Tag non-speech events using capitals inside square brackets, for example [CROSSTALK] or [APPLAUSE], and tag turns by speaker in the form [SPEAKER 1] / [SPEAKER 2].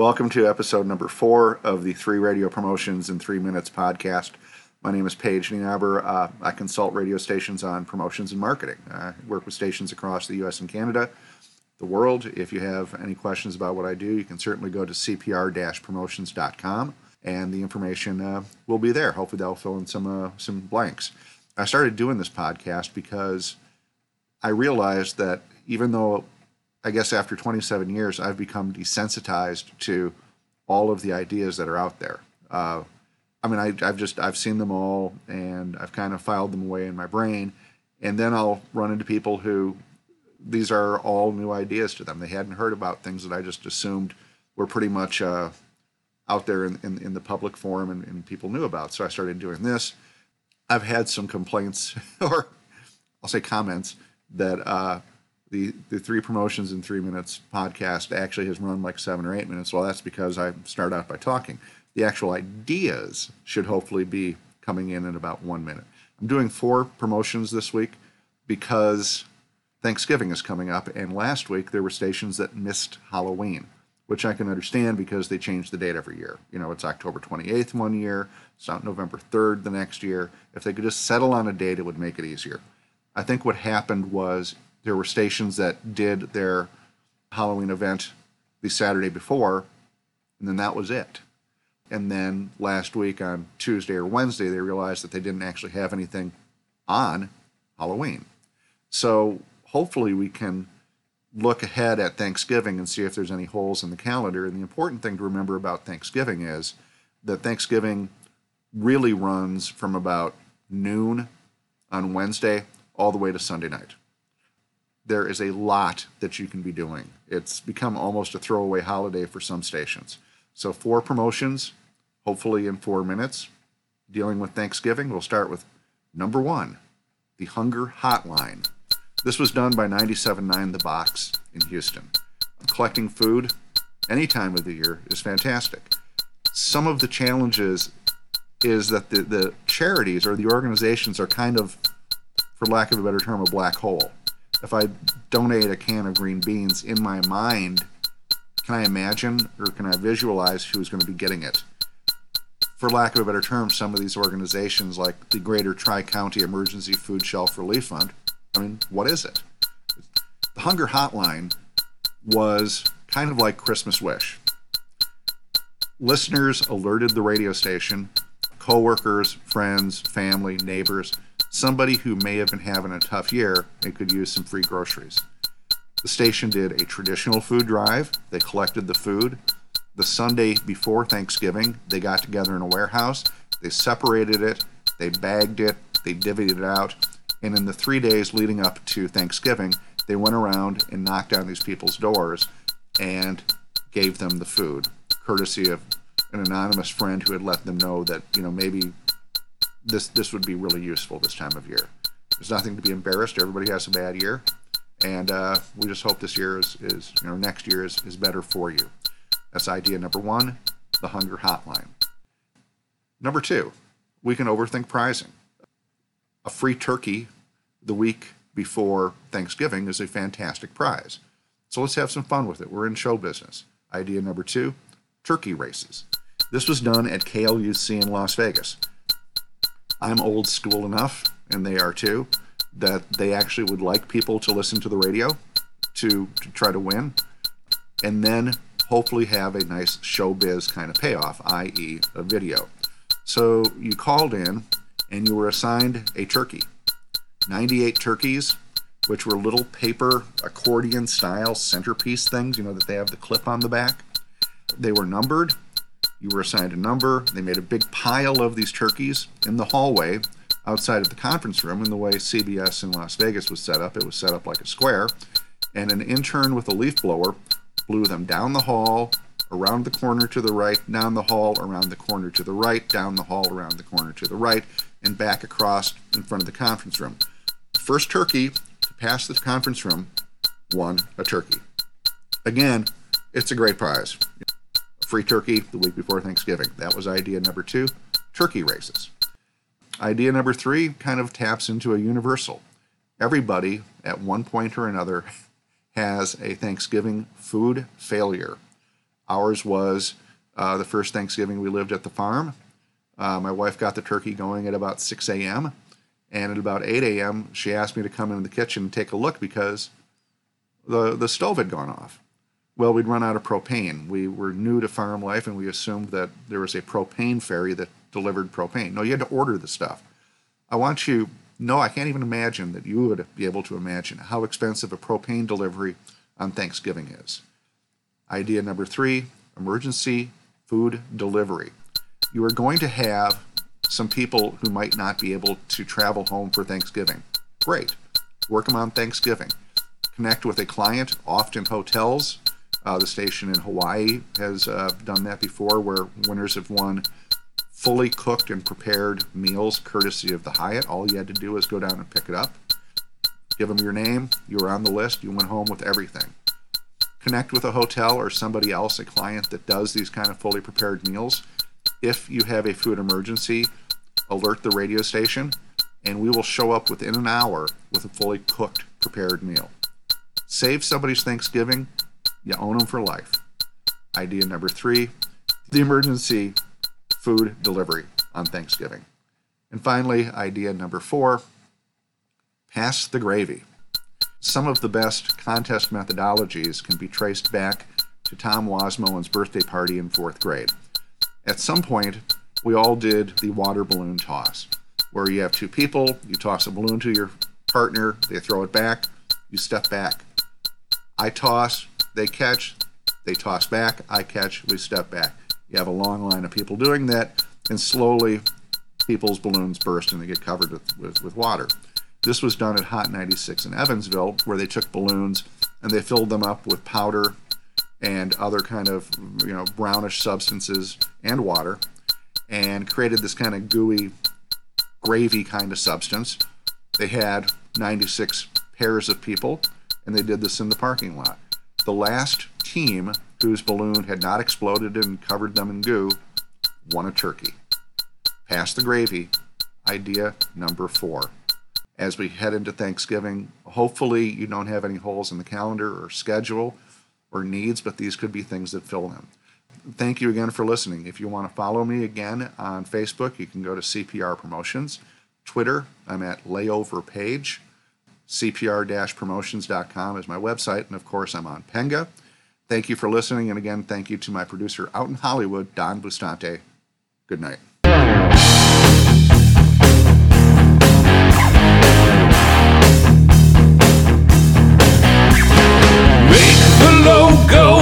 [SPEAKER 1] Welcome to episode number four of the Three Radio Promotions in Three Minutes podcast. My name is Paige Nienaber. Uh, I consult radio stations on promotions and marketing. I work with stations across the U.S. and Canada, the world. If you have any questions about what I do, you can certainly go to cpr-promotions.com, and the information uh, will be there. Hopefully, that'll fill in some uh, some blanks. I started doing this podcast because I realized that even though I guess after 27 years, I've become desensitized to all of the ideas that are out there. Uh, I mean, I, have just I've seen them all, and I've kind of filed them away in my brain, and then I'll run into people who these are all new ideas to them. They hadn't heard about things that I just assumed were pretty much uh, out there in, in, in, the public forum and, and people knew about. So I started doing this. I've had some complaints, [LAUGHS] or I'll say comments, that uh, the the three promotions in three minutes podcast actually has run like seven or eight minutes. Well, that's because I start out by talking. The actual ideas should hopefully be coming in in about one minute. I'm doing four promotions this week because Thanksgiving is coming up, and last week there were stations that missed Halloween, which I can understand because they change the date every year. You know, it's October 28th one year, it's not November 3rd the next year. If they could just settle on a date, it would make it easier. I think what happened was there were stations that did their Halloween event the Saturday before, and then that was it. And then last week on Tuesday or Wednesday, they realized that they didn't actually have anything on Halloween. So hopefully we can look ahead at Thanksgiving and see if there's any holes in the calendar. And the important thing to remember about Thanksgiving is that Thanksgiving really runs from about noon on Wednesday all the way to Sunday night there is a lot that you can be doing. It's become almost a throwaway holiday for some stations. So, four promotions, hopefully in four minutes. Dealing with Thanksgiving, we'll start with number one the Hunger Hotline. This was done by 97.9 The Box in Houston. Collecting food any time of the year is fantastic. Some of the challenges is that the, the charities or the organizations are kind of, for lack of a better term, a black hole if I donate a can of green beans in my mind, can I imagine or can I visualize who's going to be getting it? For lack of a better term, some of these organizations, like the Greater Tri County Emergency Food Shelf Relief Fund, I mean, what is it? The Hunger Hotline was kind of like Christmas Wish. Listeners alerted the radio station, coworkers, friends, family, neighbors somebody who may have been having a tough year and could use some free groceries. The station did a traditional food drive. They collected the food. The Sunday before Thanksgiving, they got together in a warehouse. They separated it, they bagged it, they divvied it out. And in the three days leading up to Thanksgiving, they went around and knocked on these people's doors and gave them the food, courtesy of an anonymous friend who had let them know that, you know, maybe this this would be really useful this time of year. There's nothing to be embarrassed. Everybody has a bad year, and uh, we just hope this year is, is you know next year is, is better for you. That's idea number one, the hunger hotline. Number two, we can overthink pricing. A free turkey the week before Thanksgiving is a fantastic prize. So let's have some fun with it. We're in show business. Idea number two, turkey races. This was done at KLUC in Las Vegas. I'm old school enough, and they are too, that they actually would like people to listen to the radio to, to try to win, and then hopefully have a nice showbiz kind of payoff, i.e., a video. So you called in and you were assigned a turkey. 98 turkeys, which were little paper accordion style centerpiece things, you know, that they have the clip on the back. They were numbered you were assigned a number. They made a big pile of these turkeys in the hallway outside of the conference room. And the way CBS in Las Vegas was set up, it was set up like a square. And an intern with a leaf blower blew them down the hall, around the corner to the right, down the hall, around the corner to the right, down the hall, around the corner to the right, and back across in front of the conference room. The first turkey to pass the conference room won a turkey. Again, it's a great prize free turkey the week before Thanksgiving. That was idea number two turkey races. Idea number three kind of taps into a universal. Everybody, at one point or another, [LAUGHS] has a Thanksgiving food failure. Ours was uh, the first Thanksgiving we lived at the farm. Uh, my wife got the turkey going at about 6 a.m. And at about 8 a.m., she asked me to come into the kitchen and take a look because the, the stove had gone off. Well, we'd run out of propane. We were new to farm life and we assumed that there was a propane ferry that delivered propane. No, you had to order the stuff. I want you, no, I can't even imagine that you would be able to imagine how expensive a propane delivery on Thanksgiving is. Idea number three emergency food delivery. You are going to have some people who might not be able to travel home for Thanksgiving. Great. Work them on Thanksgiving. Connect with a client, often hotels. Uh, the station in Hawaii has uh, done that before, where winners have won fully cooked and prepared meals courtesy of the Hyatt. All you had to do was go down and pick it up. Give them your name. You were on the list. You went home with everything. Connect with a hotel or somebody else, a client that does these kind of fully prepared meals. If you have a food emergency, alert the radio station, and we will show up within an hour with a fully cooked, prepared meal. Save somebody's Thanksgiving, you own them for life. Idea number three the emergency food delivery on Thanksgiving. And finally, idea number four pass the gravy. Some of the best contest methodologies can be traced back to Tom Wasmoen's birthday party in fourth grade. At some point, we all did the water balloon toss, where you have two people, you toss a balloon to your partner, they throw it back, you step back. I toss, they catch, they toss back, I catch, we step back. You have a long line of people doing that, and slowly people's balloons burst and they get covered with, with, with water. This was done at Hot 96 in Evansville, where they took balloons and they filled them up with powder and other kind of you know brownish substances and water and created this kind of gooey, gravy kind of substance. They had 96 pairs of people, and they did this in the parking lot. The last team whose balloon had not exploded and covered them in goo won a turkey. Pass the gravy. Idea number four. As we head into Thanksgiving, hopefully you don't have any holes in the calendar or schedule or needs, but these could be things that fill them thank you again for listening. If you want to follow me again on Facebook, you can go to CPR Promotions. Twitter, I'm at Layover Page cpr-promotions.com is my website, and of course, I'm on Penga. Thank you for listening, and again, thank you to my producer out in Hollywood, Don Bustante. Good night. Make the logo.